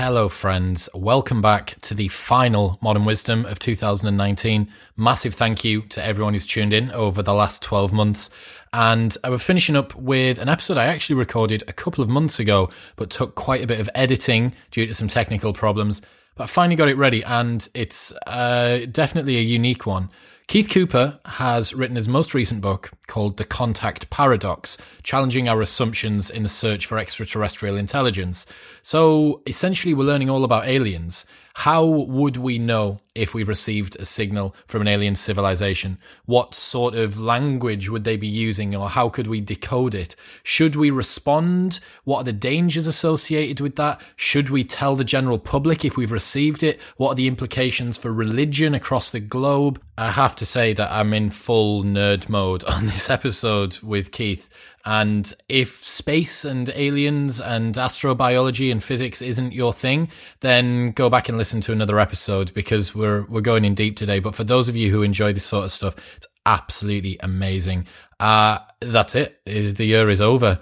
Hello, friends. Welcome back to the final Modern Wisdom of 2019. Massive thank you to everyone who's tuned in over the last 12 months. And I was finishing up with an episode I actually recorded a couple of months ago, but took quite a bit of editing due to some technical problems. But I finally got it ready, and it's uh, definitely a unique one. Keith Cooper has written his most recent book called The Contact Paradox, challenging our assumptions in the search for extraterrestrial intelligence. So essentially, we're learning all about aliens. How would we know if we received a signal from an alien civilization? What sort of language would they be using, or how could we decode it? Should we respond? What are the dangers associated with that? Should we tell the general public if we've received it? What are the implications for religion across the globe? I have to say that I'm in full nerd mode on this episode with Keith. And if space and aliens and astrobiology and physics isn't your thing, then go back and listen to another episode because we're we're going in deep today. But for those of you who enjoy this sort of stuff, it's absolutely amazing. Uh, that's it. The year is over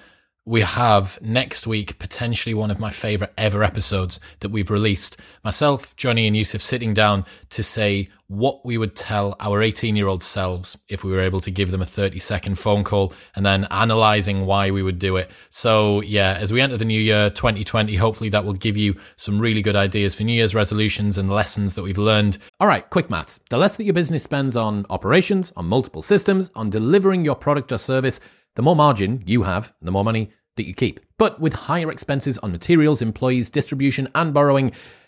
we have next week potentially one of my favorite ever episodes that we've released. Myself, Johnny, and Yusuf sitting down to say what we would tell our 18 year old selves if we were able to give them a 30 second phone call and then analyzing why we would do it. So, yeah, as we enter the new year 2020, hopefully that will give you some really good ideas for New Year's resolutions and lessons that we've learned. All right, quick maths. The less that your business spends on operations, on multiple systems, on delivering your product or service, the more margin you have, the more money that you keep. But with higher expenses on materials, employees, distribution, and borrowing,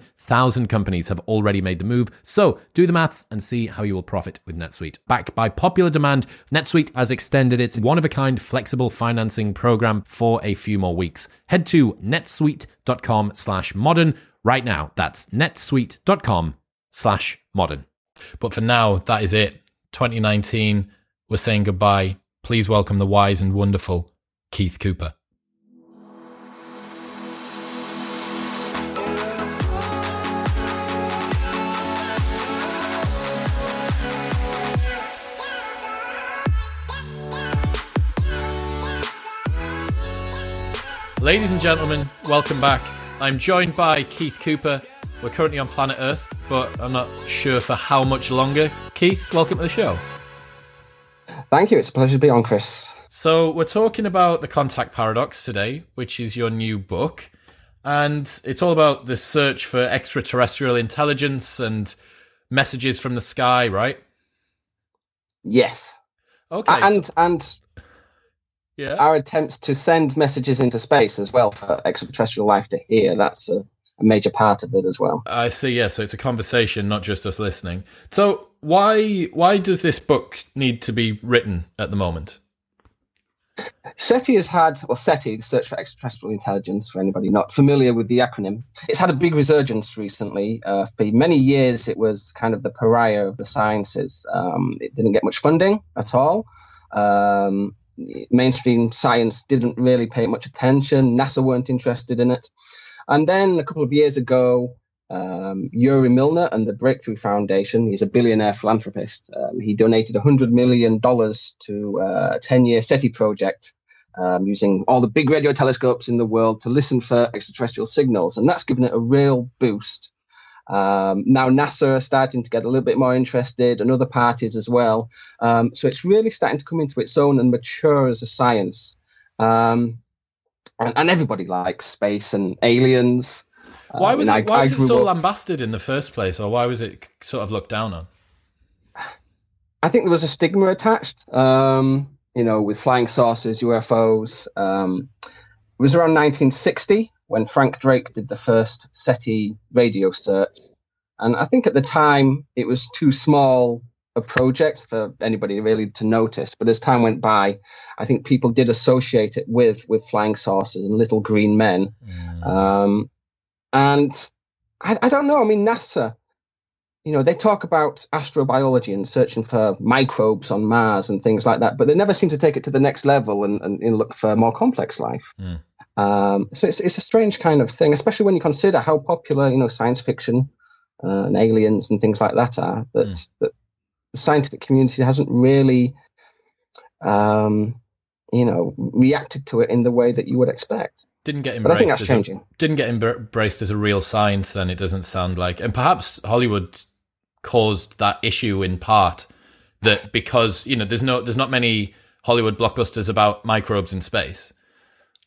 37,000 companies have already made the move, so do the maths and see how you will profit with NetSuite. Backed by popular popular demand, NetSuite has extended its one of a kind flexible financing program for a few more weeks. Head to netsuite.com slash modern right now. That's netsuite.com slash modern. But for now, that is it. 2019, we're saying goodbye. Please welcome the wise and wonderful Keith Cooper. Ladies and gentlemen, welcome back. I'm joined by Keith Cooper. We're currently on planet Earth, but I'm not sure for how much longer. Keith, welcome to the show. Thank you. It's a pleasure to be on, Chris. So, we're talking about the contact paradox today, which is your new book. And it's all about the search for extraterrestrial intelligence and messages from the sky, right? Yes. Okay. And so- and yeah. our attempts to send messages into space as well for extraterrestrial life to hear. That's a, a major part of it as well. I see. Yeah, so it's a conversation, not just us listening. So why why does this book need to be written at the moment? SETI has had, well, SETI, the Search for Extraterrestrial Intelligence, for anybody not familiar with the acronym, it's had a big resurgence recently. Uh, for many years, it was kind of the pariah of the sciences. Um, it didn't get much funding at all. Um, mainstream science didn't really pay much attention. NASA weren't interested in it. And then a couple of years ago, um, Yuri Milner and the Breakthrough Foundation, he's a billionaire philanthropist, um, he donated $100 million to uh, a 10 year SETI project um, using all the big radio telescopes in the world to listen for extraterrestrial signals. And that's given it a real boost. Um, now NASA are starting to get a little bit more interested, and other parties as well. Um, so it's really starting to come into its own and mature as a science. Um, and, and, everybody likes space and aliens. Why was it? I, why was it so up, lambasted in the first place, or why was it sort of looked down on? I think there was a stigma attached. Um, you know, with flying saucers, UFOs. Um, it was around 1960 when Frank Drake did the first SETI radio search. And I think at the time it was too small a project for anybody really to notice. But as time went by, I think people did associate it with with flying saucers and little green men. Mm. Um, and I, I don't know. I mean, NASA, you know, they talk about astrobiology and searching for microbes on Mars and things like that, but they never seem to take it to the next level and, and, and look for more complex life. Mm. Um, so it's, it's a strange kind of thing, especially when you consider how popular, you know, science fiction uh, and aliens and things like that are. That, mm. that the scientific community hasn't really, um, you know, reacted to it in the way that you would expect. Didn't get embraced. But I think that's changing. A, didn't get embraced as a real science. Then it doesn't sound like, and perhaps Hollywood caused that issue in part that because you know there's no there's not many Hollywood blockbusters about microbes in space,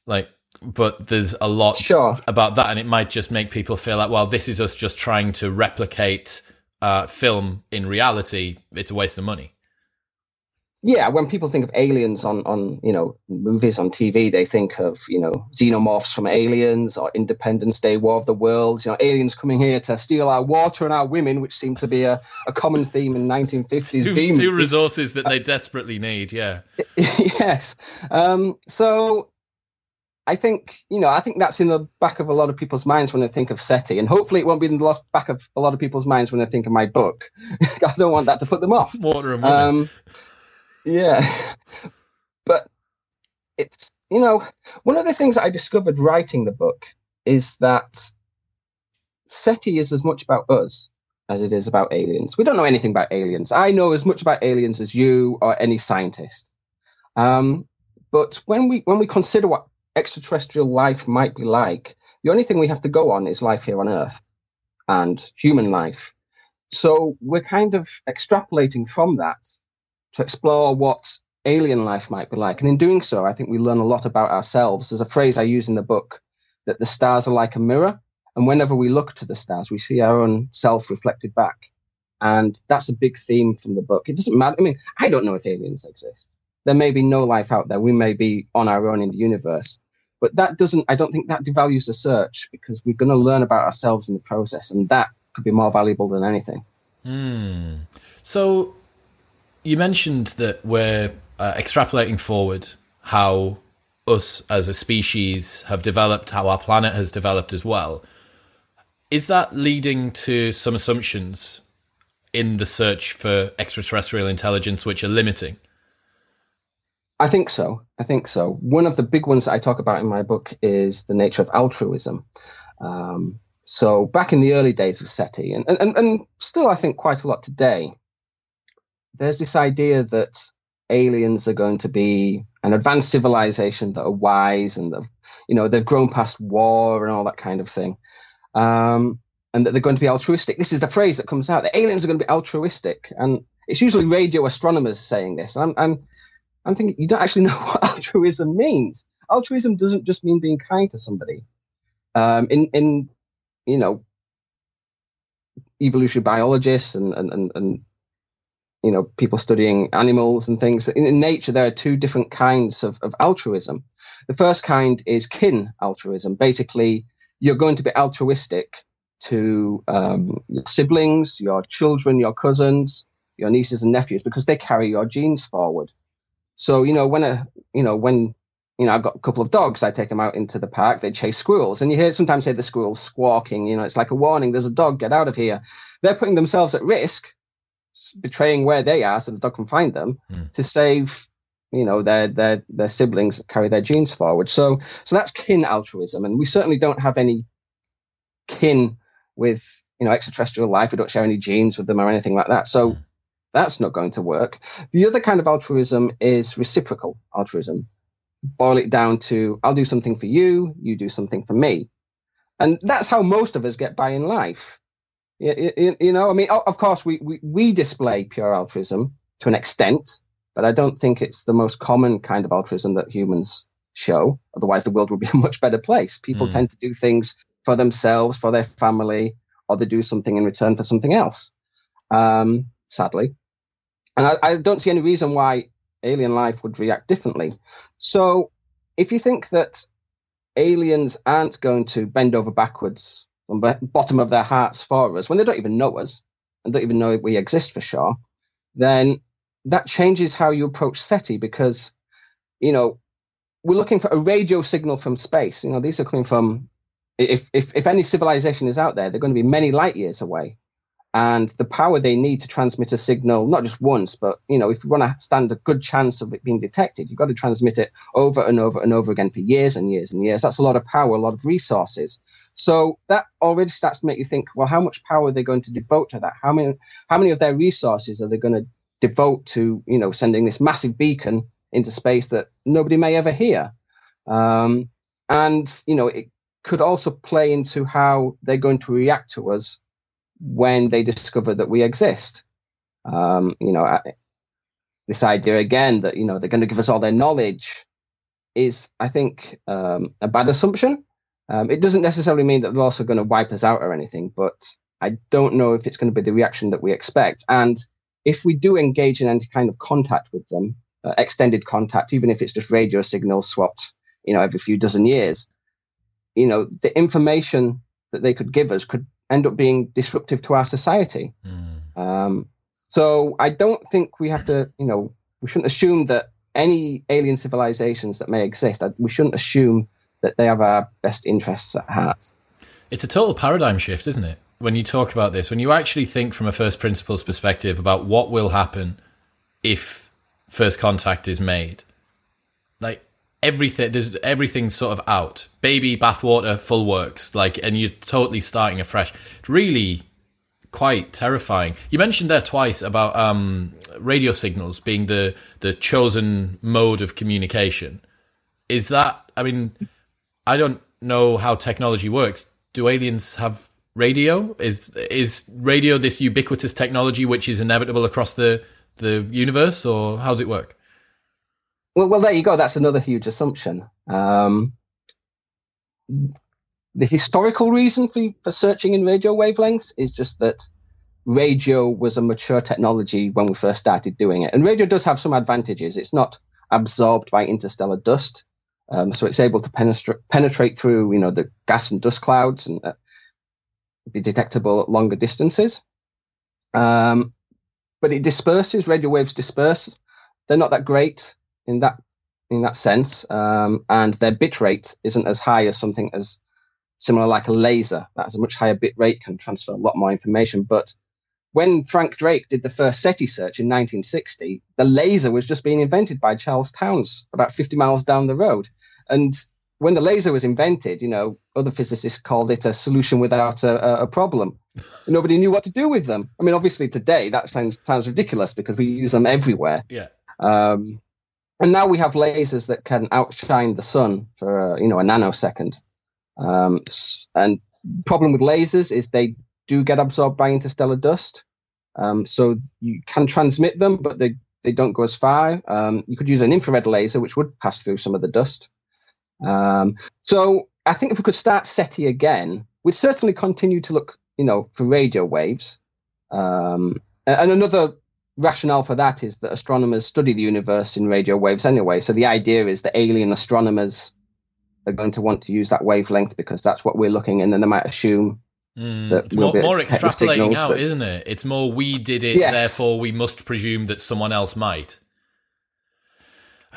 like but there's a lot sure. about that, and it might just make people feel like, well, this is us just trying to replicate uh, film in reality. It's a waste of money yeah, when people think of aliens on on you know movies on TV, they think of you know xenomorphs from Aliens or Independence Day, War of the Worlds. You know, aliens coming here to steal our water and our women, which seemed to be a, a common theme in 1950s. Two, two resources that they desperately need. Yeah. yes. Um, so I think you know I think that's in the back of a lot of people's minds when they think of SETI, and hopefully it won't be in the back of a lot of people's minds when they think of my book. I don't want that to put them off. Water and women. Um, yeah. But it's, you know, one of the things that I discovered writing the book is that SETI is as much about us as it is about aliens. We don't know anything about aliens. I know as much about aliens as you or any scientist. Um, but when we when we consider what extraterrestrial life might be like, the only thing we have to go on is life here on Earth and human life. So we're kind of extrapolating from that to explore what alien life might be like. And in doing so, I think we learn a lot about ourselves. There's a phrase I use in the book that the stars are like a mirror. And whenever we look to the stars, we see our own self reflected back. And that's a big theme from the book. It doesn't matter. I mean, I don't know if aliens exist. There may be no life out there. We may be on our own in the universe. But that doesn't, I don't think that devalues the search because we're going to learn about ourselves in the process. And that could be more valuable than anything. Hmm. So you mentioned that we're uh, extrapolating forward how us as a species have developed, how our planet has developed as well. Is that leading to some assumptions in the search for extraterrestrial intelligence which are limiting? I think so. I think so. One of the big ones that I talk about in my book is the nature of altruism. Um, so back in the early days of SETI, and, and, and still I think quite a lot today, there's this idea that aliens are going to be an advanced civilization that are wise and that you know they've grown past war and all that kind of thing um, and that they're going to be altruistic this is the phrase that comes out the aliens are going to be altruistic and it's usually radio astronomers saying this I'm, I'm i'm thinking you don't actually know what altruism means. Altruism doesn't just mean being kind to somebody. Um, in in you know evolutionary biologists and and, and, and you know people studying animals and things in, in nature there are two different kinds of, of altruism. The first kind is kin altruism. Basically you're going to be altruistic to um, your siblings your children your cousins your nieces and nephews because they carry your genes forward so you know when a you know when you know i've got a couple of dogs i take them out into the park they chase squirrels and you hear sometimes hear the squirrels squawking you know it's like a warning there's a dog get out of here they're putting themselves at risk betraying where they are so the dog can find them mm. to save you know their their their siblings carry their genes forward so so that's kin altruism and we certainly don't have any kin with you know extraterrestrial life we don't share any genes with them or anything like that so mm. That's not going to work the other kind of altruism is reciprocal altruism boil it down to i'll do something for you you do something for me and that's how most of us get by in life you, you, know, I mean, of course, we, we, we display pure altruism to an extent, but I don't think it's the most common kind of altruism that humans show. Otherwise, the world would be a much better place. People mm. tend to do things for themselves, for their family, or they do something in return for something else. Um, sadly, and I, I don't see any reason why alien life would react differently. So, if you think that aliens aren't going to bend over backwards on the bottom of their hearts for us when they don't even know us and don't even know we exist for sure, then that changes how you approach SETI because, you know, we're looking for a radio signal from space. You know, these are coming from if, if if any civilization is out there, they're going to be many light years away, and the power they need to transmit a signal not just once, but you know, if you want to stand a good chance of it being detected, you've got to transmit it over and over and over again for years and years and years. That's a lot of power, a lot of resources. So that already starts to make you think, well, how much power are they going to devote to that? How many how many of their resources are they going to devote to you know sending this massive beacon into space that nobody may ever hear? Um, and you know, it could also play into how they're going to react to us when they discover that we exist. Um, you know, this idea again that you know they're going to give us all their knowledge is, I think, um, a bad assumption. Um, it doesn't necessarily mean that they're also going to wipe us out or anything, but I don't know if it's going to be the reaction that we expect. And if we do engage in any kind of contact with them, uh, extended contact, even if it's just radio signals swapped, you know, every few dozen years, you know, the information that they could give us could end up being disruptive to our society. Mm. Um, so I don't think we have to, you know, we shouldn't assume that any alien civilizations that may exist, we shouldn't assume that they have our best interests at heart. It's a total paradigm shift, isn't it? When you talk about this, when you actually think from a first principles perspective about what will happen if first contact is made, like everything there's everything's sort of out. Baby bathwater full works like and you're totally starting afresh. It's really quite terrifying. You mentioned there twice about um, radio signals being the the chosen mode of communication. Is that i mean i don't know how technology works. Do aliens have radio? Is is radio this ubiquitous technology which is inevitable across the the universe or how does it work well, well, there you go. That's another huge assumption. Um, the historical reason for, for searching in radio wavelengths is just that radio was a mature technology when we first started doing it. And radio does have some advantages. It's not absorbed by interstellar dust. Um, so it's able to penetrate, penetrate through, you know, the gas and dust clouds and uh, be detectable at longer distances. Um, but it disperses, radio waves disperse. They're not that great in that in that sense, um, and their bit rate isn't as high as something as similar like a laser. That has a much higher bit rate, can transfer a lot more information. But when Frank Drake did the first SETI search in 1960, the laser was just being invented by Charles Townes about 50 miles down the road. And when the laser was invented, you know, other physicists called it a solution without a, a problem. Nobody knew what to do with them. I mean, obviously today that sounds sounds ridiculous because we use them everywhere. Yeah. Um, and now we have lasers that can outshine the sun for you know a nanosecond. Um, and problem with lasers is they do get absorbed by interstellar dust. Um, so you can transmit them, but they, they don't go as far. Um, you could use an infrared laser, which would pass through some of the dust. Um, so I think if we could start SETI again, we'd certainly continue to look, you know, for radio waves. Um, and another rationale for that is that astronomers study the universe in radio waves anyway. So the idea is that alien astronomers are going to want to use that wavelength because that's what we're looking in, and then they might assume mm, that it's we'll more, more extrapolating out, that, isn't it? It's more we did it, yes. therefore we must presume that someone else might.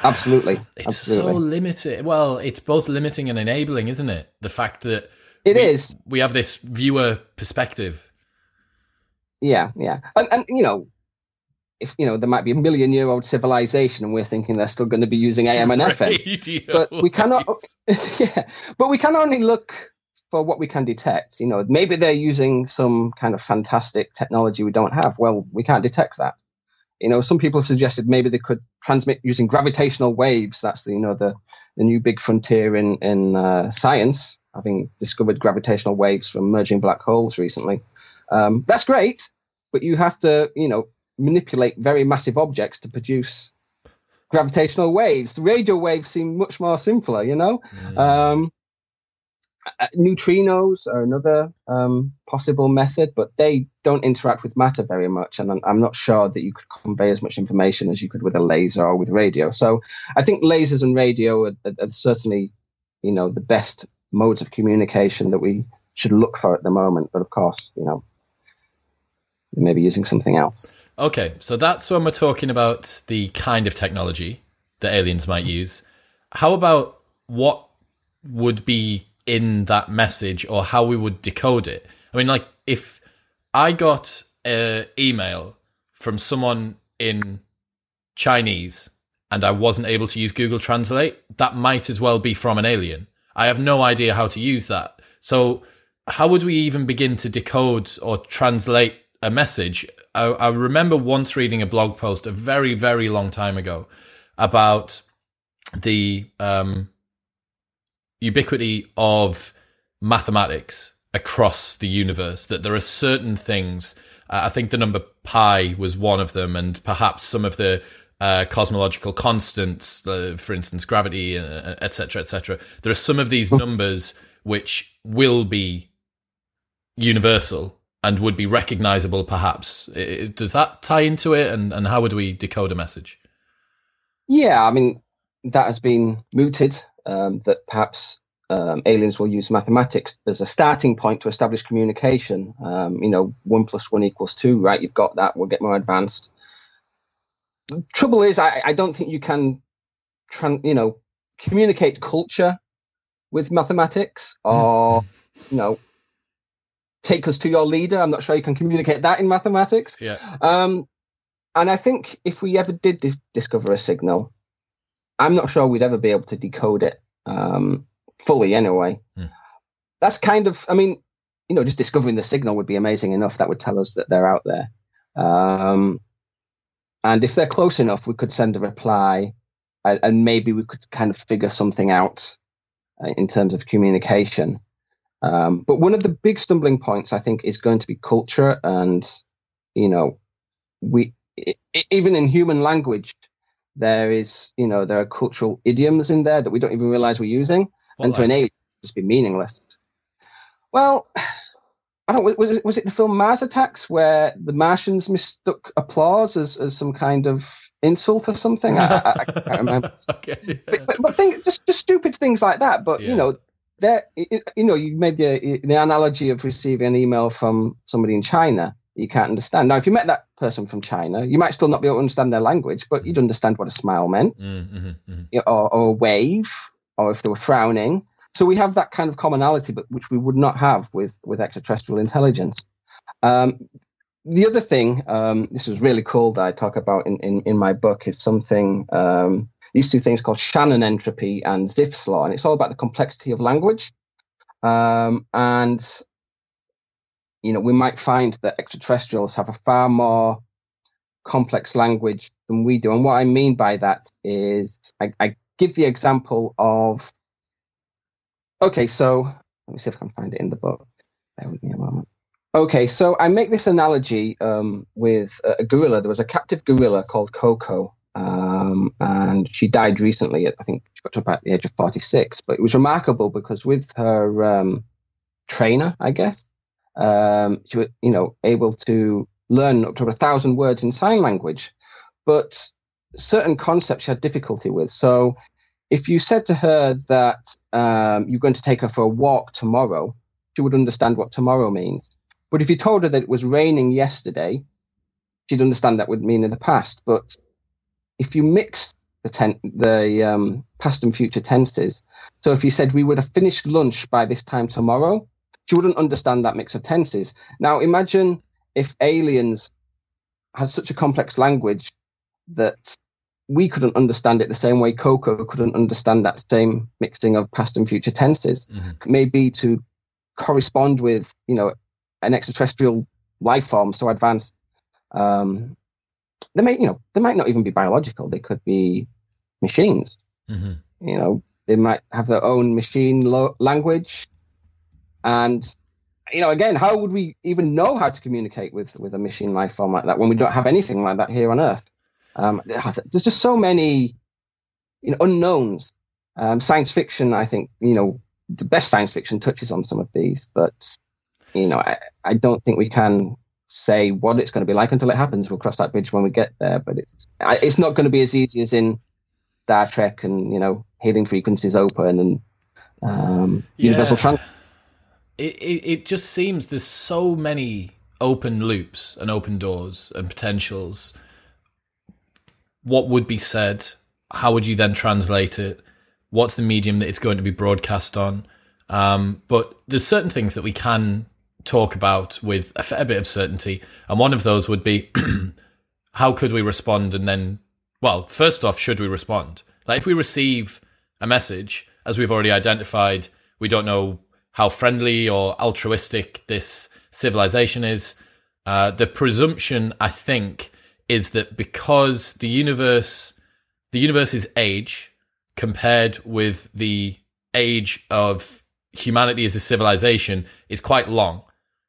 Absolutely, it's Absolutely. so limited. Well, it's both limiting and enabling, isn't it? The fact that it we, is. we have this viewer perspective. Yeah, yeah, and, and you know, if you know there might be a million year old civilization and we're thinking they're still going to be using AM and FM, but we cannot. yeah, but we can only look for what we can detect. You know, maybe they're using some kind of fantastic technology we don't have. Well, we can't detect that. You know, some people have suggested maybe they could transmit using gravitational waves. That's the, you know the the new big frontier in in uh, science, having discovered gravitational waves from merging black holes recently. Um, that's great, but you have to you know manipulate very massive objects to produce gravitational waves. The radio waves seem much more simpler, you know. Mm. Um, uh, neutrinos are another um, possible method, but they don't interact with matter very much, and I'm, I'm, not sure that you could convey as much information as you could with a laser or with radio. So I think lasers and radio are, are, are certainly, you know, the best modes of communication that we should look for at the moment. But of course, you know, maybe using something else. Okay, so that's when we're talking about the kind of technology that aliens might use. How about what would be in that message or how we would decode it. I mean, like if I got an email from someone in Chinese and I wasn't able to use Google Translate, that might as well be from an alien. I have no idea how to use that. So how would we even begin to decode or translate a message? I, I remember once reading a blog post a very, very long time ago about the um, ubiquity of mathematics across the universe, that there are certain things. Uh, I think the number pi was one of them, and perhaps some of the uh, cosmological constants, uh, for instance, gravity, etc., uh, etc. Et there are some of these numbers which will be universal and would be recognizable, perhaps. Does that tie into it, and, and how would we decode a message? Yeah, I mean, that has been mooted um, that perhaps um, aliens will use mathematics as a starting point to establish communication. Um, you know, one plus one equals two, right? You've got that. We'll get more advanced. The trouble is, I, I don't think you can, tran- you know, communicate culture with mathematics, or you know, take us to your leader. I'm not sure you can communicate that in mathematics. Yeah. Um, and I think if we ever did di- discover a signal, I'm not sure we'd ever be able to decode it um, fully anyway. Hmm. That's kind of, I mean, you know, just discovering the signal would be amazing enough. That would tell us that they're out there. Um, and if they're close enough, we could send a reply and, and maybe we could kind of figure something out uh, in terms of communication. Um, but one of the big stumbling points, I think, is going to be culture. And, you know, we, even in human language, there is, you know, there are cultural idioms in there that we don't even realize we're using, what and like? to an alien, just be meaningless. Well, I don't. Was it, was it the film Mars Attacks where the Martians mistook applause as, as some kind of insult or something? I, I, I can't remember. okay. But, but, but think, just just stupid things like that. But yeah. you know, that you know, you made the the analogy of receiving an email from somebody in China you can't understand. Now, if you met that person from China, you might still not be able to understand their language, but you'd understand what a smile meant, mm-hmm, mm-hmm. Or, or, a wave, or if they were frowning. So we have that kind of commonality, but which we would not have with with extraterrestrial intelligence. Um, the other thing, um, this was really cool that I talk about in, in, in my book, is something um, these two things called Shannon entropy and Zipf's law, and it's all about the complexity of language. Um, and you know, we might find that extraterrestrials have a far more complex language than we do. And what I mean by that is I, I give the example of okay, so let me see if I can find it in the book. Bear with me a moment. Okay, so I make this analogy um, with a, a, gorilla. There was a captive gorilla called Coco, um, and she died recently. I think she got to about the age of 46. But it was remarkable because with her um, trainer, I guess, um, she was, you know, able to learn up to a thousand words in sign language, but certain concepts she had difficulty with. So, if you said to her that um, you're going to take her for a walk tomorrow, she would understand what tomorrow means. But if you told her that it was raining yesterday, she'd understand that would mean in the past. But if you mix the, ten- the um, past and future tenses, so if you said we would have finished lunch by this time tomorrow, she wouldn't understand that mix of tenses. Now, imagine if aliens had such a complex language that we couldn't understand it the same way Coco couldn't understand that same mixing of past and future tenses. Mm-hmm. Maybe to correspond with, you know, an extraterrestrial life form so advanced. Um, they may, you know, they might not even be biological. They could be machines. Mm-hmm. You know, they might have their own machine lo- language. And you know, again, how would we even know how to communicate with with a machine life form like that when we don't have anything like that here on Earth? Um, there's just so many you know unknowns. Um, science fiction, I think, you know, the best science fiction touches on some of these, but you know, I, I don't think we can say what it's going to be like until it happens. We'll cross that bridge when we get there, but it's it's not going to be as easy as in Star Trek and you know, hailing frequencies open and um, yeah. universal transfer it, it, it just seems there's so many open loops and open doors and potentials. What would be said? How would you then translate it? What's the medium that it's going to be broadcast on? Um, but there's certain things that we can talk about with a fair bit of certainty. And one of those would be how could we respond? And then, well, first off, should we respond? Like if we receive a message, as we've already identified, we don't know how friendly or altruistic this civilization is. Uh, the presumption, I think, is that because the universe, the universe's age compared with the age of humanity as a civilization is quite long.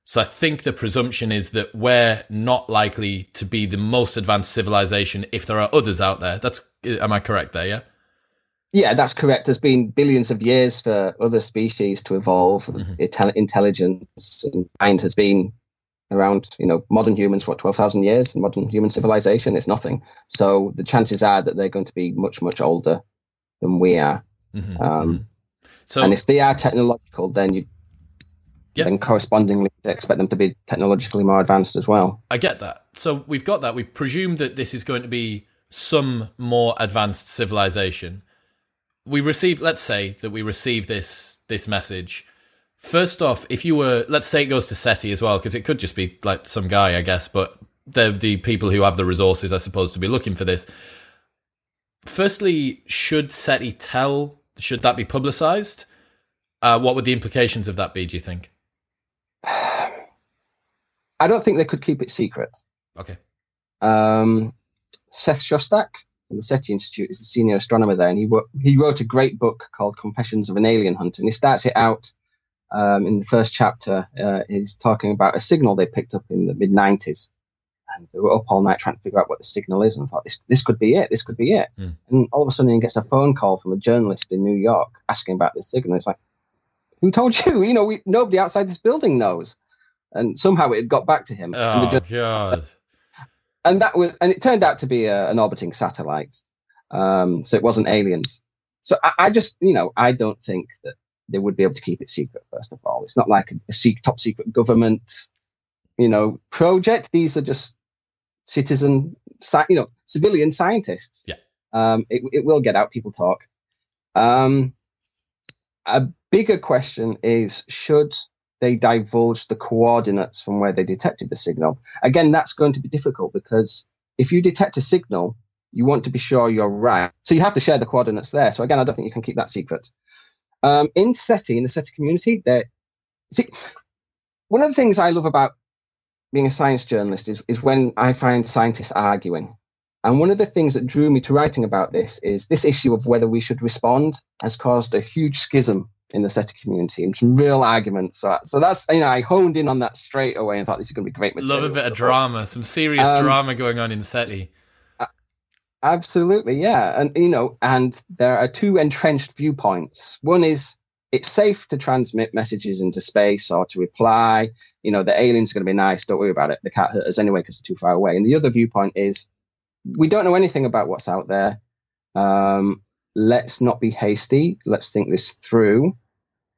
So I think the presumption is that we're not likely to be the most advanced civilization if there are others out there. That's am I correct there? Yeah. Yeah, that's correct. There's been billions of years for other species to evolve. Mm-hmm. Intelligence and mind has been around, you know, modern humans for what, 12,000 years, modern human civilization is nothing. So the chances are that they're going to be much, much older than we are. Mm-hmm. Um, mm-hmm. So, and if they are technological, then you yeah. then correspondingly expect them to be technologically more advanced as well. I get that. So we've got that. We presume that this is going to be some more advanced civilization. We receive, let's say that we receive this this message First off, if you were, let's say it goes to SETI as well, because it could just be like some guy, I guess, but they're the people who have the resources, I suppose, to be looking for this. Firstly, should SETI tell, should that be publicized? Uh, what would the implications of that be, do you think? I don't think they could keep it secret. Okay. Um, Seth Shostak from the SETI Institute is the senior astronomer there, and he, wrote, he wrote a great book called Confessions of an Alien Hunter, and he starts it out um, in the first chapter, uh, he's talking about a signal they picked up in the mid 90s. And they were up all night trying to figure out what the signal is and thought, this, this could be it. This could be it. Mm. And all of a sudden, he gets a phone call from a journalist in New York asking about this signal. It's like, who told you? You know, we, nobody outside this building knows. And somehow it had got back to him. Oh, and God. And that was, and it turned out to be a, an orbiting satellite. Um, so it wasn't aliens. So I, I just, you know, I don't think that they would be able to keep it secret. First of all, it's not like a, a top secret government, you know, project. These are just citizen, you know, civilian scientists. Yeah. Um, it, it will get out. People talk. Um, a bigger question is should they divulge the coordinates from where they detected the signal? Again, that's going to be difficult because if you detect a signal, you want to be sure you're right. So you have to share the coordinates there. So again, I don't think you can keep that secret. Um, in SETI, in the SETI community, there. See, one of the things I love about being a science journalist is, is when I find scientists arguing. And one of the things that drew me to writing about this is this issue of whether we should respond has caused a huge schism in the SETI community and some real arguments. So, so that's, you know, I honed in on that straight away and thought this is going to be great material. Love a bit of drama, some serious um, drama going on in SETI. Absolutely, yeah. And, you know, and there are two entrenched viewpoints. One is it's safe to transmit messages into space or to reply. You know, the aliens are going to be nice. Don't worry about it. They can't hurt us anyway because they're too far away. And the other viewpoint is we don't know anything about what's out there. Um, let's not be hasty. Let's think this through.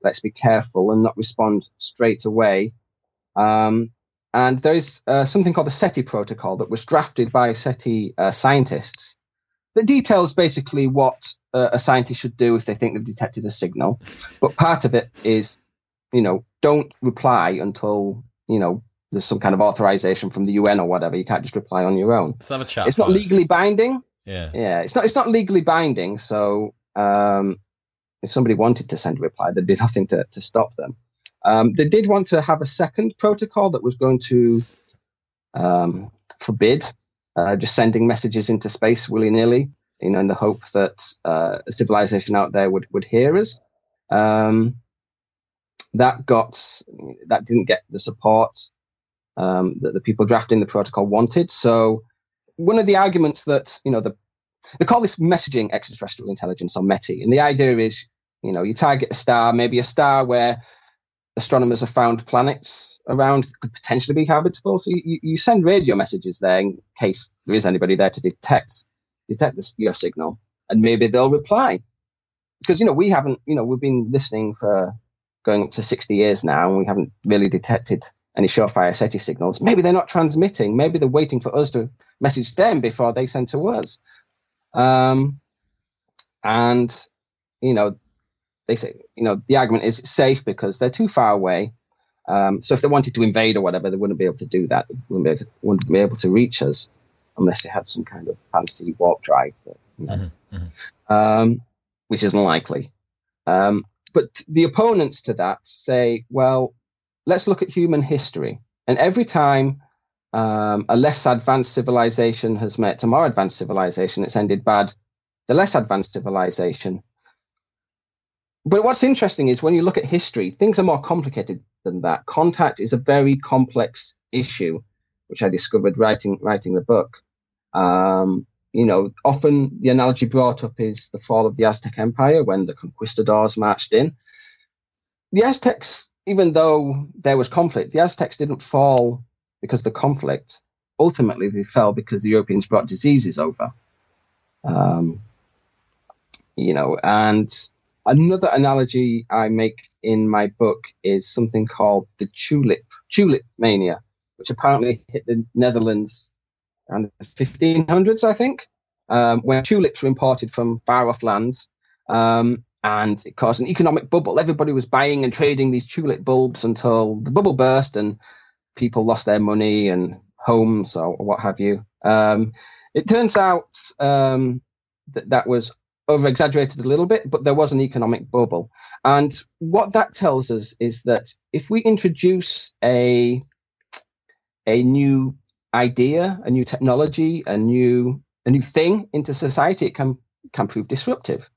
Let's be careful and not respond straight away. Um, and there's uh, something called the SETI protocol that was drafted by SETI uh, scientists that details basically what uh, a scientist should do if they think they've detected a signal. But part of it is, you know, don't reply until, you know, there's some kind of authorization from the UN or whatever. You can't just reply on your own. Let's have a chat. It's not legally binding. Yeah. Yeah. It's not, it's not legally binding. So, um, if somebody wanted to send a reply, there'd be nothing to, to stop them. Um, they did want to have a second protocol that was going to um, forbid uh, just sending messages into space willy nilly, you know, in the hope that uh, a civilization out there would would hear us. Um, that got that didn't get the support um, that the people drafting the protocol wanted. So one of the arguments that you know the they call this messaging extraterrestrial intelligence or METI, and the idea is you know you target a star, maybe a star where astronomers have found planets around that could potentially be habitable. So you, you send radio messages there in case there is anybody there to detect detect this, your signal, and maybe they'll reply. Because you know we haven't, you know, we've been listening for going up to sixty years now, and we haven't really detected any surefire SETI signals. Maybe they're not transmitting. Maybe they're waiting for us to message them before they send to us. Um, and you know they say, you know, the argument is it's safe because they're too far away. Um, so if they wanted to invade or whatever, they wouldn't be able to do that. They wouldn't be, wouldn't be able to reach us unless they had some kind of fancy warp drive, you know, mm-hmm, mm-hmm. Um, which is unlikely. Um, but the opponents to that say, well, let's look at human history. And every time um, a less advanced civilization has met a more advanced civilization, it's ended bad. The less advanced civilization. But what's interesting is when you look at history, things are more complicated than that. Contact is a very complex issue, which I discovered writing writing the book. Um, you know, often the analogy brought up is the fall of the Aztec Empire when the conquistadors marched in. The Aztecs, even though there was conflict, the Aztecs didn't fall because of the conflict. Ultimately, they fell because the Europeans brought diseases over. Um, you know, and another analogy I make in my book is something called the tulip tulip mania, which apparently hit the Netherlands around the 1500s, I think, um, when tulips were imported from far off lands. Um, and it caused an economic bubble. Everybody was buying and trading these tulip bulbs until the bubble burst and people lost their money and homes or what have you. Um, it turns out um, that that was over exaggerated a little bit, but there was an economic bubble. And what that tells us is that if we introduce a a new idea, a new technology, a new a new thing into society, it can can prove disruptive.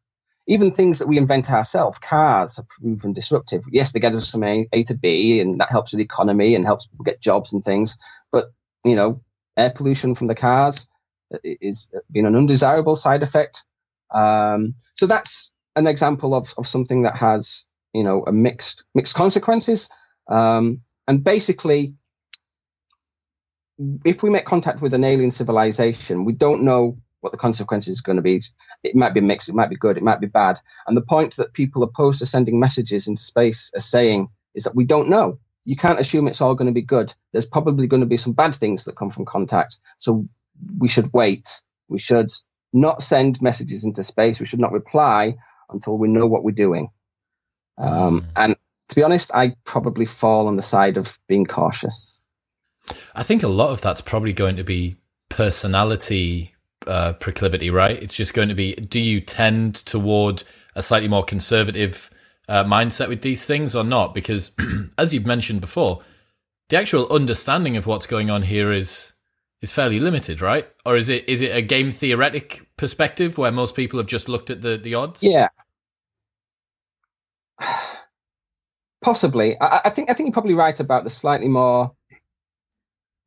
Even things that we invent ourselves, cars have proven disruptive. Yes, they get us from A, a to B, and that helps with the economy and helps people get jobs and things. But you know, air pollution from the cars is been an undesirable side effect. Um, so that's an example of, of something that has you know a mixed mixed consequences. Um, and basically, if we make contact with an alien civilization, we don't know what the consequences are going to be. It might be mixed, it might be good, it might be bad. And the point that people opposed to sending messages into space are saying is that we don't know. You can't assume it's all going to be good. There's probably going to be some bad things that come from contact. So we should wait. We should not send messages into space. We should not reply until we know what we're doing. Um, and to be honest, I probably fall on the side of being cautious. I think a lot of that's probably going to be personality uh, proclivity, right? It's just going to be do you tend toward a slightly more conservative uh, mindset with these things or not? Because as you've mentioned before, the actual understanding of what's going on here is is fairly limited, right? Or is it is it a game theoretic perspective where most people have just looked at the the odds? Yeah, possibly. I, I think I think you're probably right about the slightly more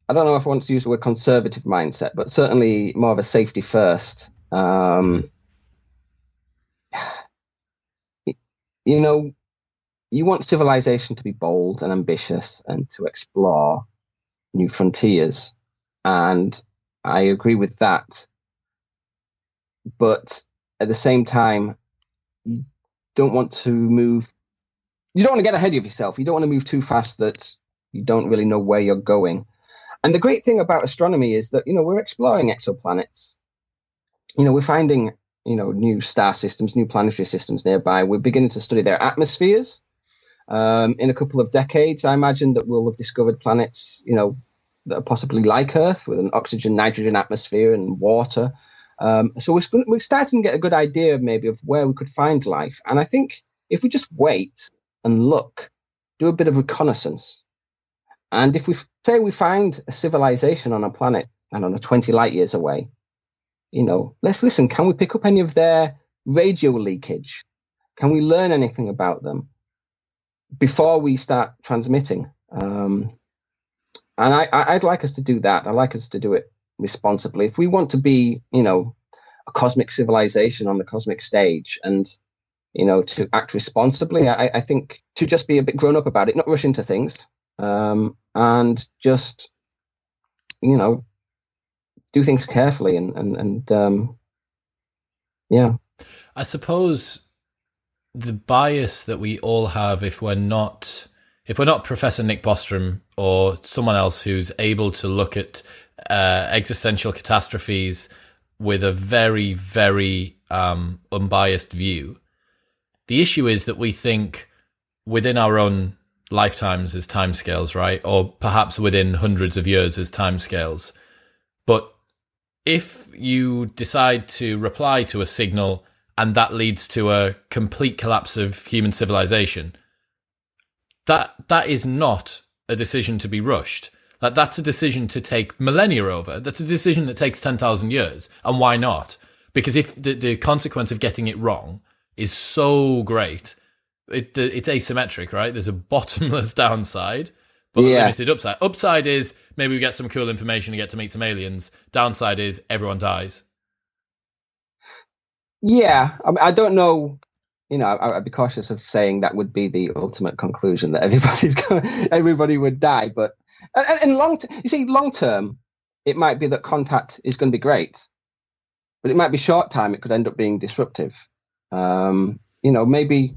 I don't know if I want to use the word conservative mindset, but certainly more of a safety first. Um, you know, you want civilization to be bold and ambitious and to explore new frontiers. And I agree with that. But at the same time, you don't want to move, you don't want to get ahead of yourself. You don't want to move too fast that you don't really know where you're going. And the great thing about astronomy is that, you know, we're exploring exoplanets. You know, we're finding, you know, new star systems, new planetary systems nearby. We're beginning to study their atmospheres. Um, in a couple of decades, I imagine that we'll have discovered planets, you know, that are possibly like Earth with an oxygen, nitrogen atmosphere and water. Um, so we're, we're starting to get a good idea, maybe, of where we could find life. And I think if we just wait and look, do a bit of reconnaissance, and if we say we find a civilization on a planet, and on a 20 light years away, you know, let's listen. Can we pick up any of their radio leakage? Can we learn anything about them before we start transmitting? Um, and I, would like us to do that. I'd like us to do it responsibly. If we want to be, you know, a cosmic civilization on the cosmic stage and, you know, to act responsibly, I, I think to just be a bit grown up about it, not rush into things, um, and just you know do things carefully and and, and um, yeah. I suppose the bias that we all have if we're not if we're not Professor Nick Bostrom or someone else who's able to look at uh, existential catastrophes with a very very um, unbiased view, The issue is that we think within our own lifetimes as timescales, right? Or perhaps within hundreds of years as timescales. But if you decide to reply to a signal and that leads to a complete collapse of human civilization, that that is not a decision to be rushed. Like that's a decision to take millennia over. That's a decision that takes ten thousand years. And why not? Because if the, the consequence of getting it wrong is so great, it, it's asymmetric, right? There's a bottomless downside, but yeah. a limited upside. Upside is maybe we get some cool information and get to meet some aliens. Downside is everyone dies. Yeah, I, mean, I don't know. You know, I, would be cautious of saying that would be the ultimate conclusion that everybody's going, everybody would die. But and, and long, t- you see, long term, it might be that contact is going to be great, but it might be short time. It could end up being disruptive. Um, you know, maybe,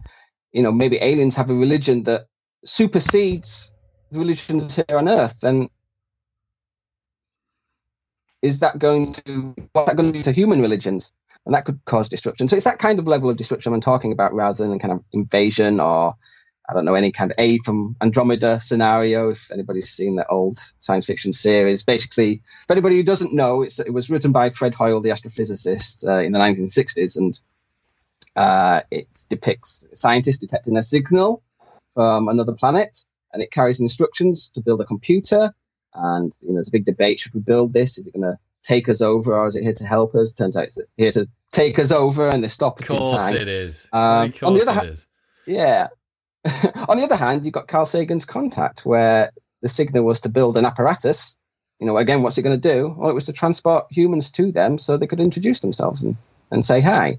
you know, maybe aliens have a religion that supersedes the religions here on Earth, and is that going to what's that going to do to human religions? And that could cause disruption. So it's that kind of level of disruption I'm talking about, rather than kind of invasion or I don't know any kind of A for Andromeda scenario. If anybody's seen that old science fiction series, basically, for anybody who doesn't know, it was written by Fred Hoyle, the astrophysicist, uh, in the 1960s, and uh, it depicts scientists detecting a signal from another planet, and it carries instructions to build a computer. And you know, there's a big debate: should we build this? Is it going to take us over, or is it here to help us? Turns out it's here to take us over, and they stop us. Of course, it is. Um, on the other hand, yeah. on the other hand, you've got Carl Sagan's contact, where the signal was to build an apparatus. You know, again, what's it going to do? Well, it was to transport humans to them so they could introduce themselves and, and say hi.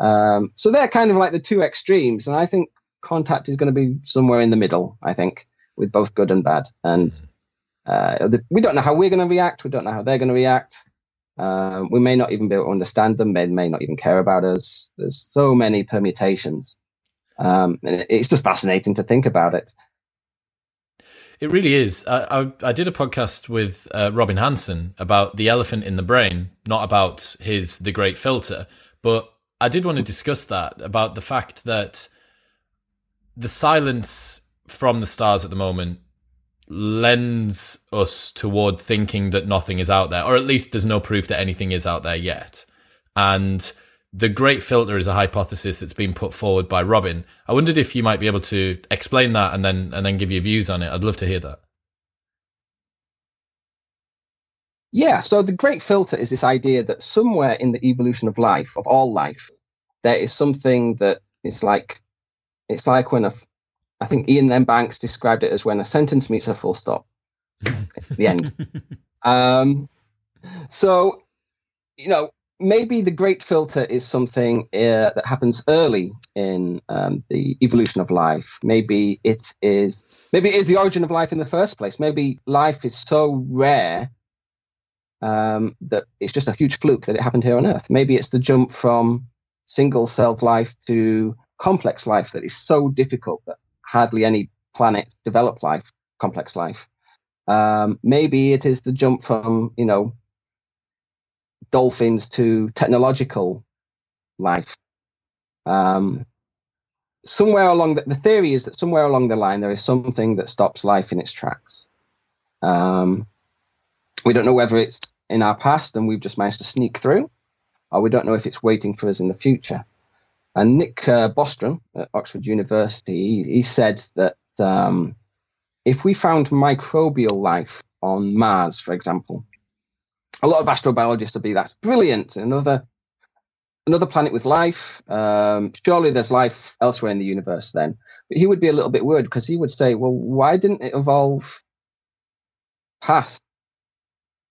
Um, so they're kind of like the two extremes, and I think contact is going to be somewhere in the middle. I think with both good and bad, and uh, we don't know how we're going to react. We don't know how they're going to react. Um, we may not even be able to understand them. They may not even care about us. There's so many permutations, um, and it's just fascinating to think about it. It really is. I, I, I did a podcast with uh, Robin Hanson about the elephant in the brain, not about his The Great Filter, but I did want to discuss that about the fact that the silence from the stars at the moment lends us toward thinking that nothing is out there, or at least there's no proof that anything is out there yet. And the great filter is a hypothesis that's been put forward by Robin. I wondered if you might be able to explain that and then and then give your views on it. I'd love to hear that. Yeah, so the great filter is this idea that somewhere in the evolution of life, of all life, there is something that is like, it's like when a, I think Iain M. Banks described it as when a sentence meets a full stop. the end. Um, so, you know, maybe the great filter is something uh, that happens early in um, the evolution of life. Maybe it is. Maybe it is the origin of life in the first place. Maybe life is so rare um, that it's just a huge fluke that it happened here on Earth. Maybe it's the jump from single celled life to complex life that is so difficult that hardly any planet develop life, complex life. Um, maybe it is the jump from, you know, dolphins to technological life. Um, somewhere along the, the, theory is that somewhere along the line there is something that stops life in its tracks. Um, we don't know whether it's in our past and we've just managed to sneak through, or we don't know if it's waiting for us in the future. And Nick uh, Bostrom at Oxford University, he, he said that um, if we found microbial life on Mars, for example, a lot of astrobiologists would be that's brilliant. Another another planet with life. Um, surely there's life elsewhere in the universe then. But he would be a little bit worried because he would say, well, why didn't it evolve past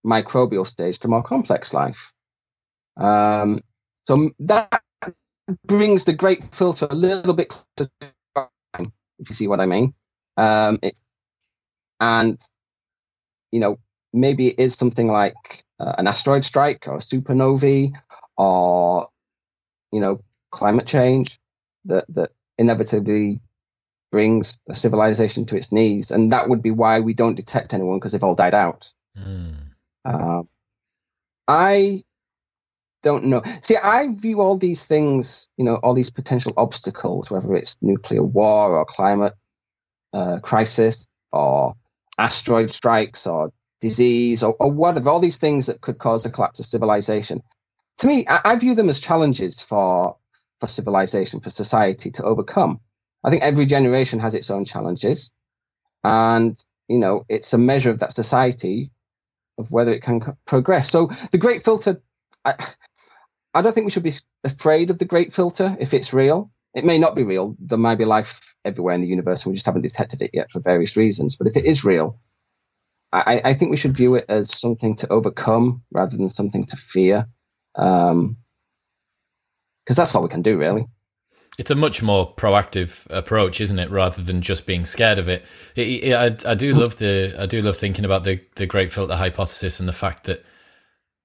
microbial stage to more complex life. Um, so that brings the great filter a little bit closer if you see what I mean. Um, it's, and, you know, maybe it is something like uh, an asteroid strike or a supernovae or, you know, climate change that, that inevitably brings a civilization to its knees. And that would be why we don't detect anyone because they've all died out. Mm. Uh, I don't know. See, I view all these things, you know, all these potential obstacles, whether it's nuclear war or climate uh, crisis or asteroid strikes or disease or, or, whatever, all these things that could cause the collapse of civilization. To me, I, I view them as challenges for for civilization, for society to overcome. I think every generation has its own challenges, and you know, it's a measure of that society of whether it can progress. So the Great Filter, I, I don't think we should be afraid of the Great Filter if it's real. It may not be real. There might be life everywhere in the universe, and we just haven't detected it yet for various reasons. But if it is real, I, I think we should view it as something to overcome rather than something to fear, because um, that's all we can do, really it's a much more proactive approach, isn't it? Rather than just being scared of it. it, it I, I, do love the I do love thinking about the the great filter hypothesis and the fact that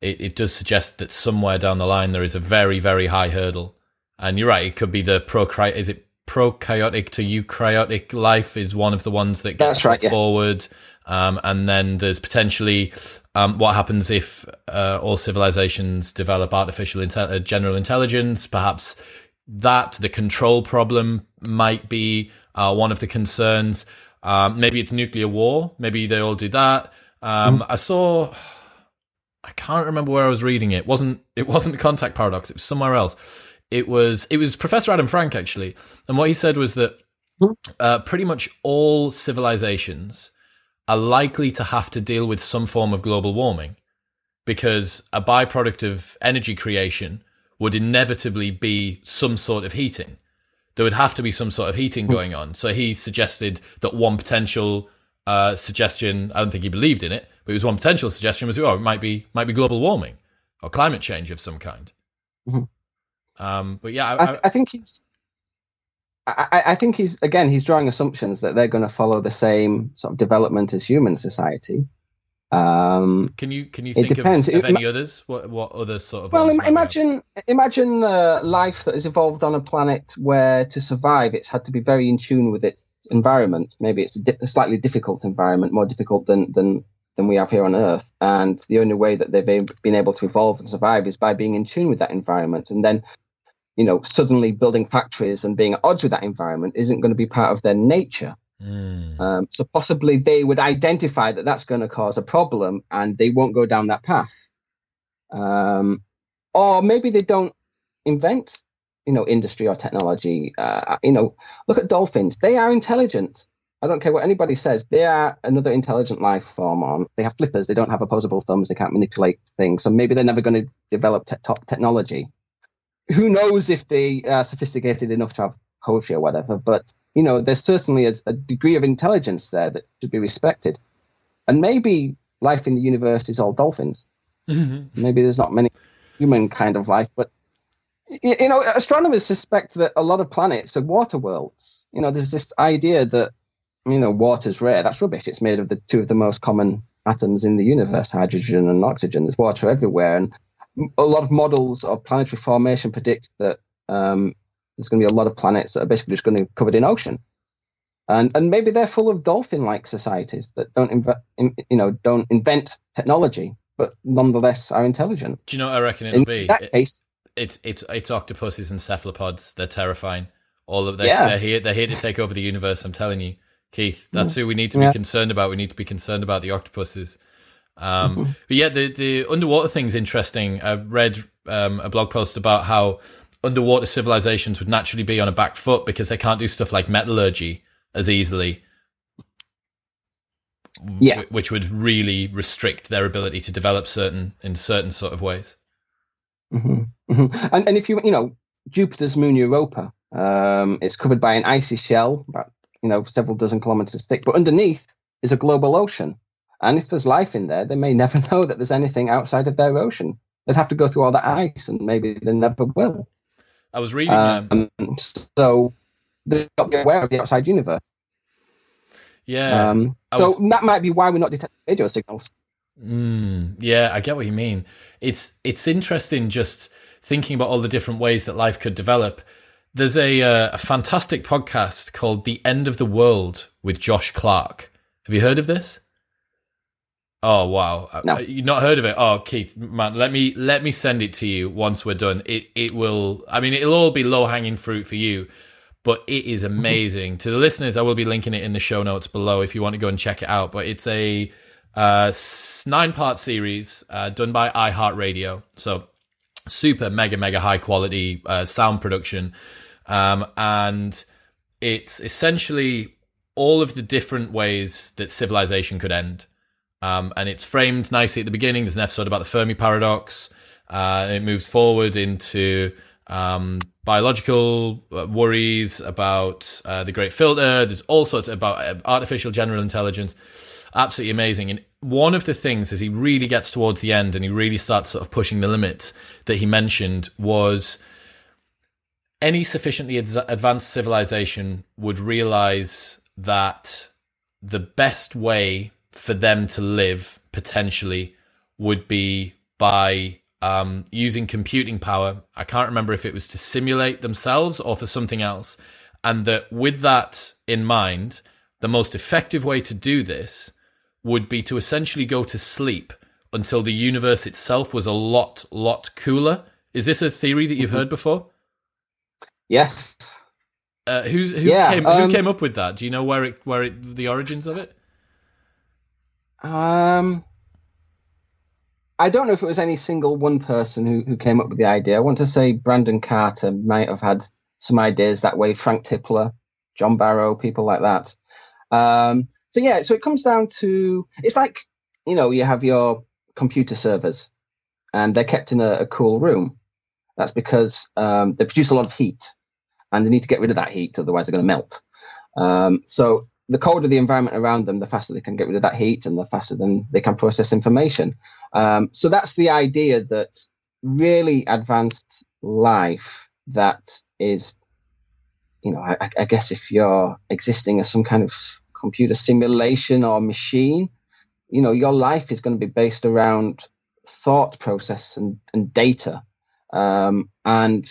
it, it does suggest that somewhere down the line there is a very very high hurdle. And you're right; it could be the pro is it prokaryotic to eukaryotic life is one of the ones that gets right, yes. forward. Um, and then there's potentially um, what happens if uh, all civilizations develop artificial inte- uh, general intelligence. Perhaps that the control problem might be uh, one of the concerns. Um, maybe it's nuclear war. Maybe they all do that. Um, mm. I saw. I can't remember where I was reading it. it. wasn't It wasn't the contact paradox. It was somewhere else. It was. It was Professor Adam Frank actually, and what he said was that hmm. uh, pretty much all civilizations are likely to have to deal with some form of global warming because a byproduct of energy creation would inevitably be some sort of heating. There would have to be some sort of heating going on. So he suggested that one potential uh, suggestion, I don't think he believed in it, but it was one potential suggestion was, oh, it might be, might be global warming or climate change of some kind. Mm-hmm. Um, but yeah, I, I, th- I, think he's, I, I, think he's, again, he's drawing assumptions that they're going to follow the same sort of development as human society. Um, can you can you think of, of it, any others? What what other sort of? Well, imagine imagine uh, life that has evolved on a planet where to survive it's had to be very in tune with its environment. Maybe it's a, di- a slightly difficult environment, more difficult than than than we have here on Earth. And the only way that they've been able to evolve and survive is by being in tune with that environment. And then, you know, suddenly building factories and being at odds with that environment isn't going to be part of their nature. Mm. Um, so possibly they would identify that that's going to cause a problem and they won't go down that path. Um, or maybe they don't invent, you know, industry or technology. Uh, you know, look at dolphins; they are intelligent. I don't care what anybody says; they are another intelligent life form. On they have flippers, they don't have opposable thumbs, they can't manipulate things. So maybe they're never going to develop te- top technology. Who knows if they are sophisticated enough to have poetry or whatever? But you know, there's certainly a, a degree of intelligence there that should be respected. And maybe life in the universe is all dolphins. Mm-hmm. Maybe there's not many human kind of life, but you know, astronomers suspect that a lot of planets are water worlds. You know, there's this idea that you know water's rare. That's rubbish. It's made of the two of the most common atoms in the universe, hydrogen and oxygen. There's water everywhere, and a lot of models of planetary formation predict that um, there's going to be a lot of planets that are basically just going to be covered in ocean, and and maybe they're full of dolphin-like societies that don't inv- in, you know don't invent technology, but nonetheless are intelligent. Do you know what I reckon it'll in be? that it, case, it's it's it's octopuses and cephalopods. They're terrifying. All of them. Yeah. They're here. They're here to take over the universe. I'm telling you, Keith. That's who we need to be concerned about. We need to be concerned about the octopuses. Um, mm-hmm. But yeah, the the underwater thing's interesting. I read um, a blog post about how underwater civilizations would naturally be on a back foot because they can't do stuff like metallurgy as easily. Yeah. which would really restrict their ability to develop certain in certain sort of ways. Mm-hmm. Mm-hmm. And and if you you know Jupiter's moon Europa, um, it's covered by an icy shell, about you know several dozen kilometers thick, but underneath is a global ocean. And if there's life in there, they may never know that there's anything outside of their ocean. They'd have to go through all that ice, and maybe they never will. I was reading. Um, um, so they've got to be aware of the outside universe. Yeah. Um, so was, that might be why we're not detecting radio signals. Mm, yeah, I get what you mean. It's it's interesting just thinking about all the different ways that life could develop. There's a uh, a fantastic podcast called "The End of the World" with Josh Clark. Have you heard of this? Oh wow! Uh, No. you not heard of it? Oh, Keith, man, let me let me send it to you once we're done. It it will. I mean, it'll all be low hanging fruit for you, but it is Mm-hmm. amazing. to the listeners, I will be linking it in the show notes below if you want to go and check it out. But it's a uh, nine part series uh, done by iHeartRadio. So super mega mega high quality uh, sound production, um, and it's essentially all of the different ways that civilization could end. Um, and it's framed nicely at the beginning. There's an episode about the Fermi paradox. Uh, it moves forward into um, biological uh, worries about uh, the Great Filter. There's all sorts about uh, artificial general intelligence. Absolutely amazing. And one of the things as he really gets towards the end and he really starts sort of pushing the limits that he mentioned was any sufficiently ad- advanced civilization would realize that the best way for them to live potentially would be by um, using computing power. I can't remember if it was to simulate themselves or for something else. And that with that in mind, the most effective way to do this would be to essentially go to sleep until the universe itself was a lot, lot cooler. Is this a theory that you've heard before? Yes. Uh, who's, who Yeah, came um, who came up with that? Do you know where it where it the origins of it? Um, I don't know if it was any single one person who, who came up with the idea. I want to say Brandon Carter might have had some ideas that way. Frank Tipler, John Barrow, people like that. Um, so yeah, so it comes down to it's like you know you have your computer servers, and they're kept in a, a cool room. That's because um, they produce a lot of heat, and they need to get rid of that heat, otherwise they're going to melt. Um, so the colder the environment around them, the faster they can get rid of that heat, and the faster then they can process information. Um, so that's the idea that really advanced life that is, you know, I, I guess if you're existing as some kind of computer simulation or machine, you know, your life is going to be based around thought process and, and data. Um, and,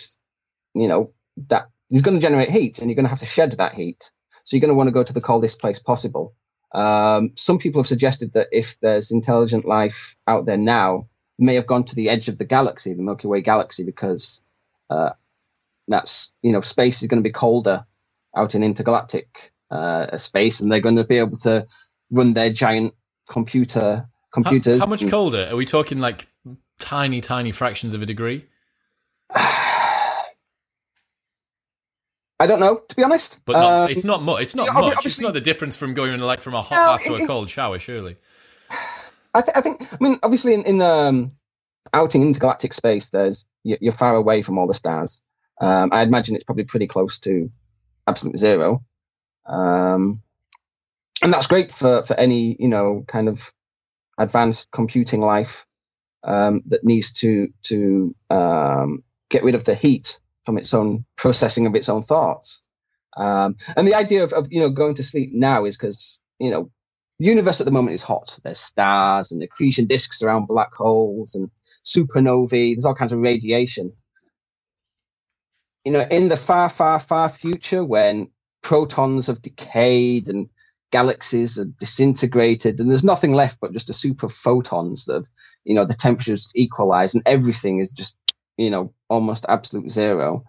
you know, that is going to generate heat and you're going to have to shed that heat. So you're going to want to go to the coldest place possible. Um, some people have suggested that if there's intelligent life out there now, it may have gone to the edge of the galaxy, the Milky Way galaxy, because uh, that's you know space is going to be colder out in intergalactic uh, space, and they're going to be able to run their giant computer How, computers. how much colder? Are we talking like tiny, tiny fractions of a degree? I don't know, to be honest. But not, Um, it's not much. It's not much. It's not the difference from going like from a hot No, bath to it- a cold shower, surely. I, th- I think. I mean, obviously, in, in um, out in intergalactic space, there's you- you're far away from all the stars. Um, I imagine it's probably pretty close to absolute zero, um, and that's great for for any you know kind of advanced computing life um, that needs to to um, get rid of the heat from its own processing of its own thoughts. Um, and the idea of, of you know going to sleep now is because you know the universe at the moment is hot. There's stars and accretion disks around black holes and supernovae. There's all kinds of radiation. You know, in the far, far, far future, when protons have decayed and galaxies are disintegrated, and there's nothing left but just a soup of photons that, you know, the temperatures equalize and everything is just, you know, almost absolute zero.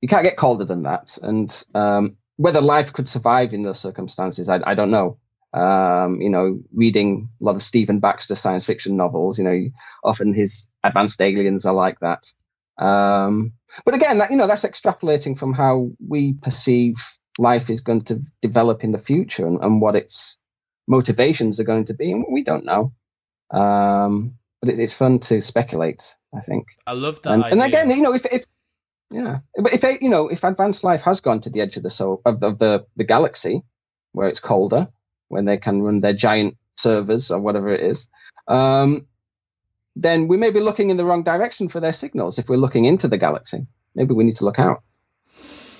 You can't get colder than that. And um, whether life could survive in those circumstances, I, I don't know um, you know, reading a lot of Stephen Baxter science fiction novels, you know, often his advanced aliens are like that. Um, but again, that, you know, that's extrapolating from how we perceive life is going to develop in the future and, and what its motivations are going to be. And we don't know. Um, but it, it's fun to speculate, I think. I love that. And, and again, you know, if, if yeah, but if you know, if advanced life has gone to the edge of the so of, of the the galaxy, where it's colder, when they can run their giant servers or whatever it is, um, then we may be looking in the wrong direction for their signals. If we're looking into the galaxy, maybe we need to look out.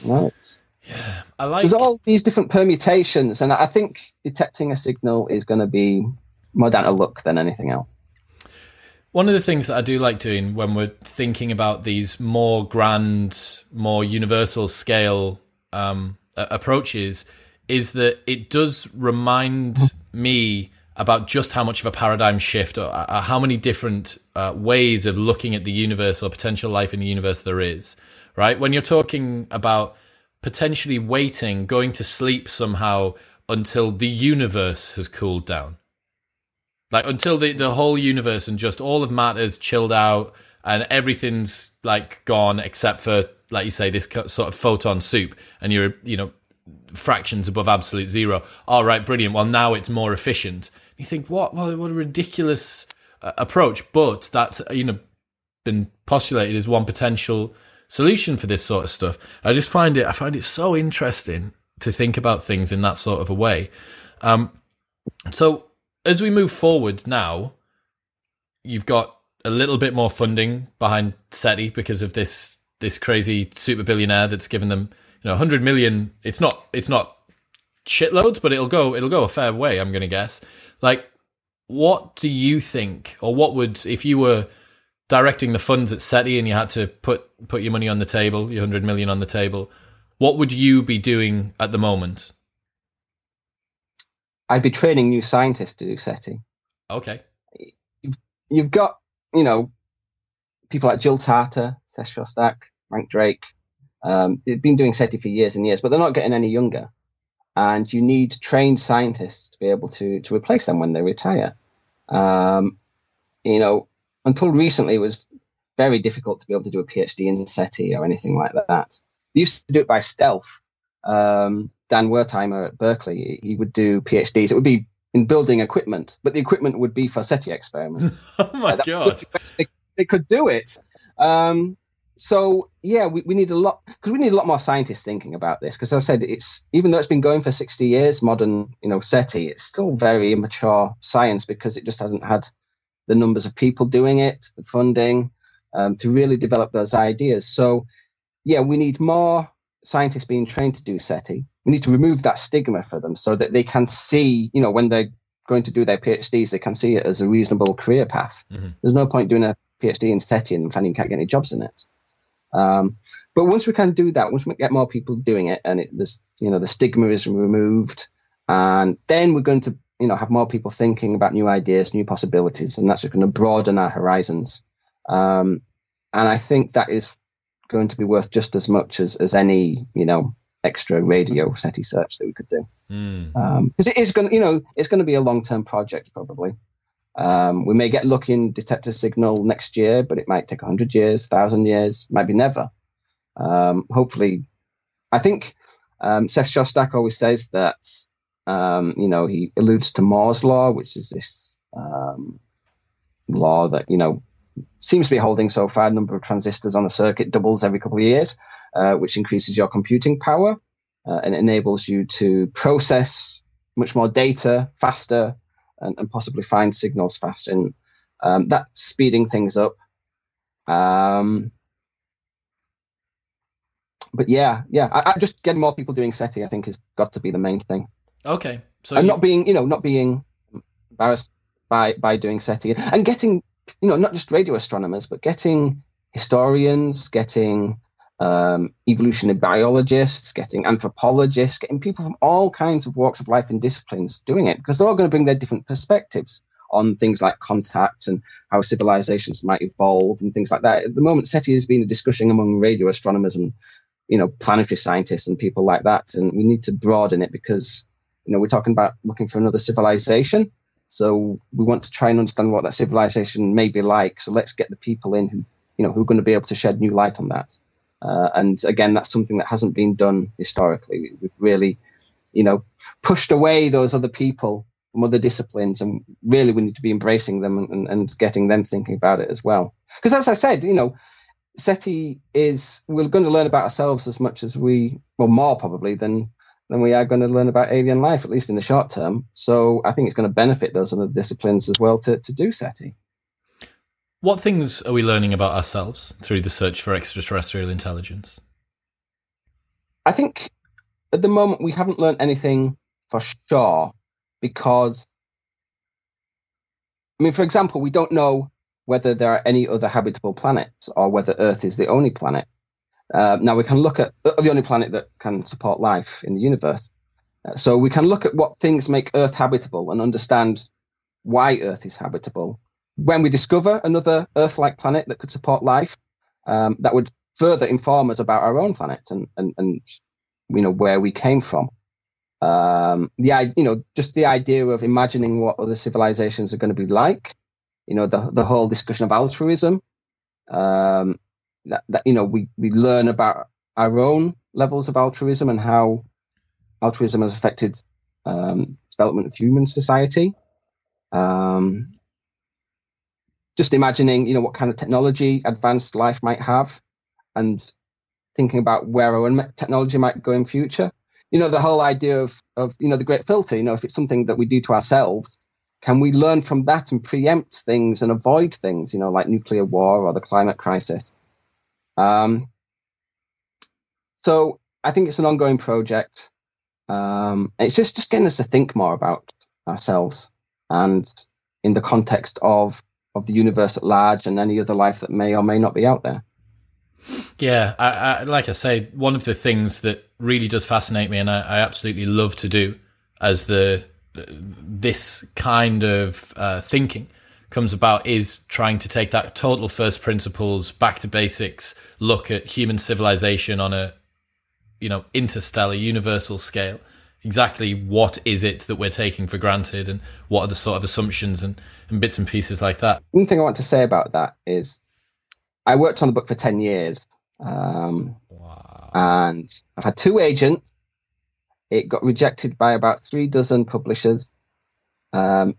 Right. I like. There's all these different permutations, and I think detecting a signal is going to be more down to luck than anything else. One of the things that I do like doing when we're thinking about these more grand, more universal scale um, approaches is that it does remind me about just how much of a paradigm shift or uh, how many different uh, ways of looking at the universe or potential life in the universe there is, right? When you're talking about potentially waiting, going to sleep somehow until the universe has cooled down. Like until the, the whole universe and just all of matter's chilled out and everything's like gone except for, like you say, this sort of photon soup and you're, you know, fractions above absolute zero. All right, brilliant. Well, now it's more efficient. You think, what? What, what a ridiculous uh, approach. But that's, you know, been postulated as one potential solution for this sort of stuff. I just find it, I find it so interesting to think about things in that sort of a way. Um, so as we move forward now, you've got a little bit more funding behind SETI because of this this crazy super billionaire that's given them you know 100 million. It's not it's not shitloads, but it'll go it'll go a fair way. I'm going to guess. Like, what do you think, or what would if you were directing the funds at SETI and you had to put put your money on the table, your hundred million on the table, what would you be doing at the moment? I'd be training new scientists to do SETI. Okay. You've you've got you know people like Jill Tarter, Seth Shostak, Frank Drake. Um, they've been doing SETI for years and years, but they're not getting any younger. And you need trained scientists to be able to to replace them when they retire. Um, you know, until recently, it was very difficult to be able to do a PhD in SETI or anything like that. They used to do it by stealth. Um, Dan Werthimer at Berkeley, he would do PhDs. It would be in building equipment, but the equipment would be for SETI experiments. oh my uh, god! They, they, could do it. Um, so yeah, we, we need a lot because we need a lot more scientists thinking about this. Because I said, it's even though it's been going for sixty years, modern you know SETI, it's still very immature science because it just hasn't had the numbers of people doing it, the funding, um, to really develop those ideas. So, yeah, we need more scientists being trained to do SETI. We need to remove that stigma for them so that they can see, you know, when they're going to do their PhDs, they can see it as a reasonable career path. Mm-hmm. There's no point doing a PhD in SETI and finding you can't get any jobs in it. Um, but once we can do that, once we get more people doing it, and it, this, you know, the stigma is removed, and then we're going to you know have more people thinking about new ideas, new possibilities, and that's just going to broaden our horizons. Um, and I think that is going to be worth just as much as as any you know extra radio SETI search that we could do. Because mm. um, it is going, to, you know, it's going to be a long term project probably. Um, we may get lucky and detect a signal next year, but it might take 100 years, 1,000 years, maybe never. Um, hopefully, I think um, Seth Shostak always says that um, you know, he alludes to Moore's law, which is this um, law that you know seems to be holding so far. Number of transistors on a circuit doubles every couple of years, uh, which increases your computing power uh, and enables you to process much more data faster and, and possibly find signals faster. And um, that's speeding things up. Um, but yeah, yeah, I, I just getting more people doing SETI, I think, has got to be the main thing. Okay. So and you... not being, you know, not being embarrassed by by doing SETI and getting, you know, not just radio astronomers, but getting historians, getting um, evolutionary biologists, getting anthropologists, getting people from all kinds of walks of life and disciplines doing it because they're all going to bring their different perspectives on things like contact and how civilizations might evolve and things like that. At the moment, SETI has been a discussion among radio astronomers and you know planetary scientists and people like that, and we need to broaden it because you know, we're talking about looking for another civilization. So we want to try and understand what that civilization may be like. So let's get the people in who, you know, who are going to be able to shed new light on that. Uh, and again, that's something that hasn't been done historically. We've really, you know, pushed away those other people from other disciplines, and really we need to be embracing them and, and getting them thinking about it as well. Because as I said, you know, SETI is we're going to learn about ourselves as much as we, well, more probably than then we are going to learn about alien life, at least in the short term. So I think it's going to benefit those other disciplines as well to, to do SETI. What things are we learning about ourselves through the search for extraterrestrial intelligence? I think at the moment we haven't learned anything for sure because, I mean, for example, we don't know whether there are any other habitable planets or whether Earth is the only planet. Uh, now we can look at uh, the only planet that can support life in the universe. Uh, so we can look at what things make Earth habitable and understand why Earth is habitable. When we discover another Earth-like planet that could support life, um, that would further inform us about our own planet and and, and you know where we came from. Um, the you know just the idea of imagining what other civilizations are going to be like. You know the the whole discussion of altruism. Um, that, that you know we we learn about our own levels of altruism and how altruism has affected um, development of human society. Um, just imagining, you know, what kind of technology advanced life might have, and thinking about where our own technology might go in future. You know, the whole idea of of you know the great filter. You know, if it's something that we do to ourselves, can we learn from that and preempt things and avoid things? You know, like nuclear war or the climate crisis. Um, so I think it's an ongoing project. Um, it's just just getting us to think more about ourselves and in the context of of the universe at large and any other life that may or may not be out there. Yeah, I, I, like I say, one of the things that really does fascinate me, and I, I absolutely love to do, as the this kind of uh, thinking comes about, is trying to take that total first principles, back to basics, look at human civilization on a you know interstellar, universal scale. Exactly what is it that we're taking for granted, and what are the sort of assumptions and, and bits and pieces like that. One thing I want to say about that is I worked on the book for 10 years. Um, wow. And I've had two agents. It got rejected by about three dozen publishers. Um,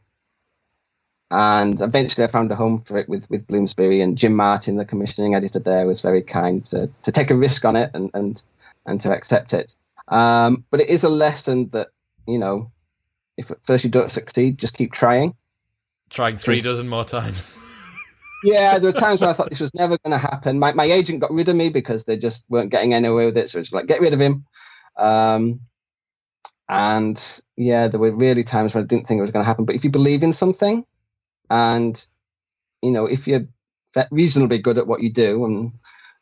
and eventually I found a home for it with, with Bloomsbury and Jim Martin, the commissioning editor there, was very kind to, to take a risk on it and, and, and to accept it. Um, but it is a lesson that, you know, if at first you don't succeed, just keep trying. Trying three dozen more times. yeah, there were times when I thought this was never going to happen. My my agent got rid of me because they just weren't getting anywhere with it. So it's like get rid of him. Um, and yeah, there were really times when I didn't think it was going to happen. But if you believe in something, and you know, if you're reasonably good at what you do, and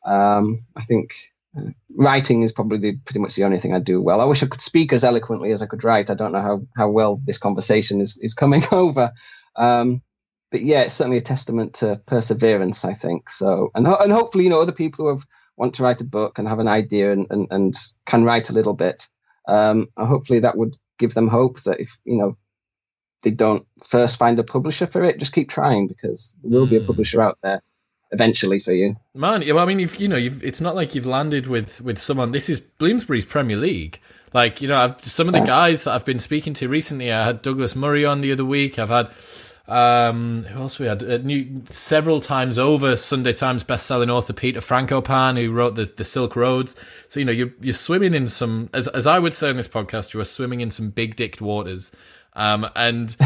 um, I think uh, writing is probably the, pretty much the only thing I do well. I wish I could speak as eloquently as I could write. I don't know how how well this conversation is is coming over. Um, but yeah, it's certainly a testament to perseverance, I think. So, and and hopefully, you know, other people who have, want to write a book and have an idea and, and, and can write a little bit, um, hopefully that would give them hope that if you know they don't first find a publisher for it, just keep trying because there will be a hmm. publisher out there eventually for you. Man, Yeah, I mean, you've, you know, you've, it's not like you've landed with with someone. This is Bloomsbury's Premier League. Like, you know, I've, some of the guys that I've been speaking to recently, I had Douglas Murray on the other week. I've had um, who else we had? Uh, new, several times over Sunday Times best-selling author Peter Frankopan, who wrote the, the Silk Roads. So you know you're you're swimming in some, as as I would say on this podcast, you are swimming in some big-dicked waters. Um, and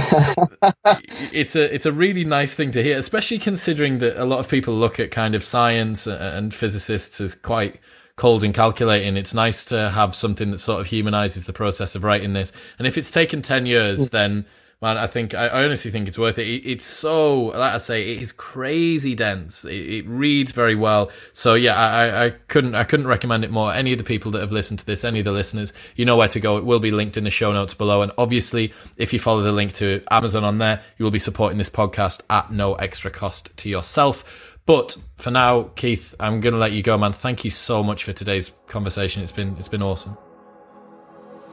it's a it's a really nice thing to hear, especially considering that a lot of people look at kind of science and physicists as quite cold and calculating. It's nice to have something that sort of humanizes the process of writing this. And if it's taken ten years, then man, I think I honestly think it's worth it. it it's so, like I say, it is crazy dense. It, it reads very well. So yeah, I, I couldn't I couldn't recommend it more. Any of the people that have listened to this, any of the listeners, you know where to go. It will be linked in the show notes below. And obviously, if you follow the link to Amazon on there, you will be supporting this podcast at no extra cost to yourself. But for now, Keith, I'm going to let you go, man. Thank you so much for today's conversation. It's been it's been awesome.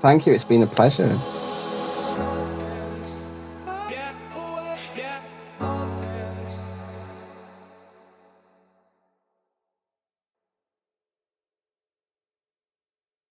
Thank you. It's been a pleasure.